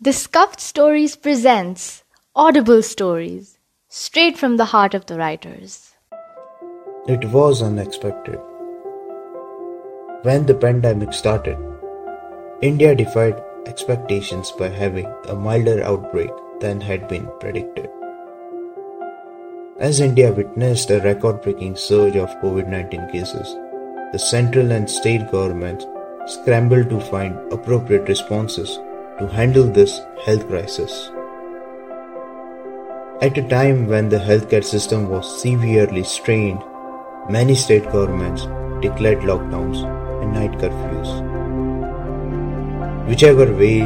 The Scuffed Stories presents audible stories straight from the heart of the writers. It was unexpected. When the pandemic started, India defied expectations by having a milder outbreak than had been predicted. As India witnessed a record breaking surge of COVID 19 cases, the central and state governments scrambled to find appropriate responses to handle this health crisis. At a time when the healthcare system was severely strained, many state governments declared lockdowns and night curfews. Whichever way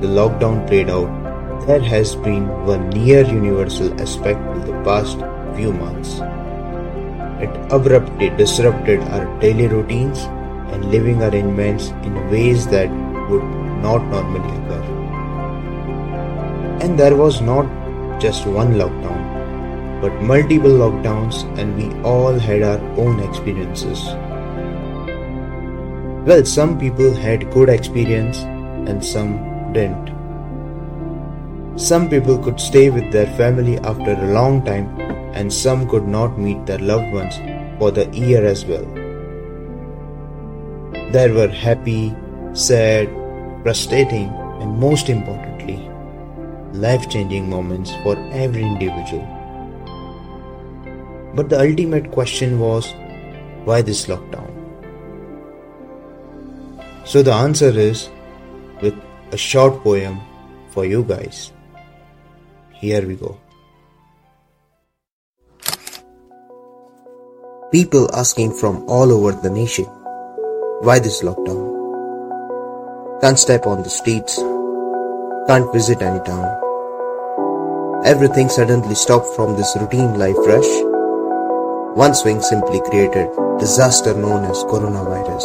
the lockdown played out, there has been one near universal aspect to the past few months. It abruptly disrupted our daily routines and living arrangements in ways that would not normally occur. And there was not just one lockdown, but multiple lockdowns, and we all had our own experiences. Well, some people had good experience and some didn't. Some people could stay with their family after a long time, and some could not meet their loved ones for the year as well. There were happy, sad, frustrating, and most importantly, life changing moments for every individual. But the ultimate question was why this lockdown? So the answer is with a short poem for you guys. Here we go. People asking from all over the nation why this lockdown? Can't step on the streets, can't visit any town. Everything suddenly stopped from this routine life rush. One swing simply created disaster known as coronavirus.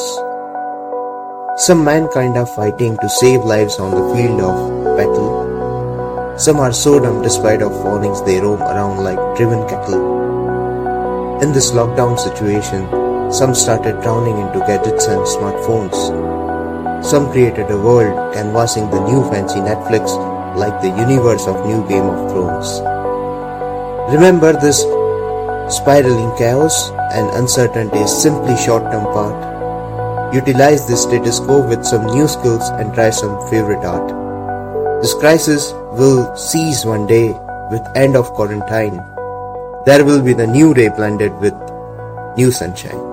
Some mankind are fighting to save lives on the field of battle. Some are so dumb despite of warnings they roam around like driven cattle. In this lockdown situation, some started drowning into gadgets and smartphones. Some created a world canvassing the new fancy Netflix like the universe of new Game of Thrones. Remember this spiraling chaos and uncertainty is simply short-term part. Utilize this status quo with some new skills and try some favorite art. This crisis will cease one day with end of quarantine. There will be the new day blended with new sunshine.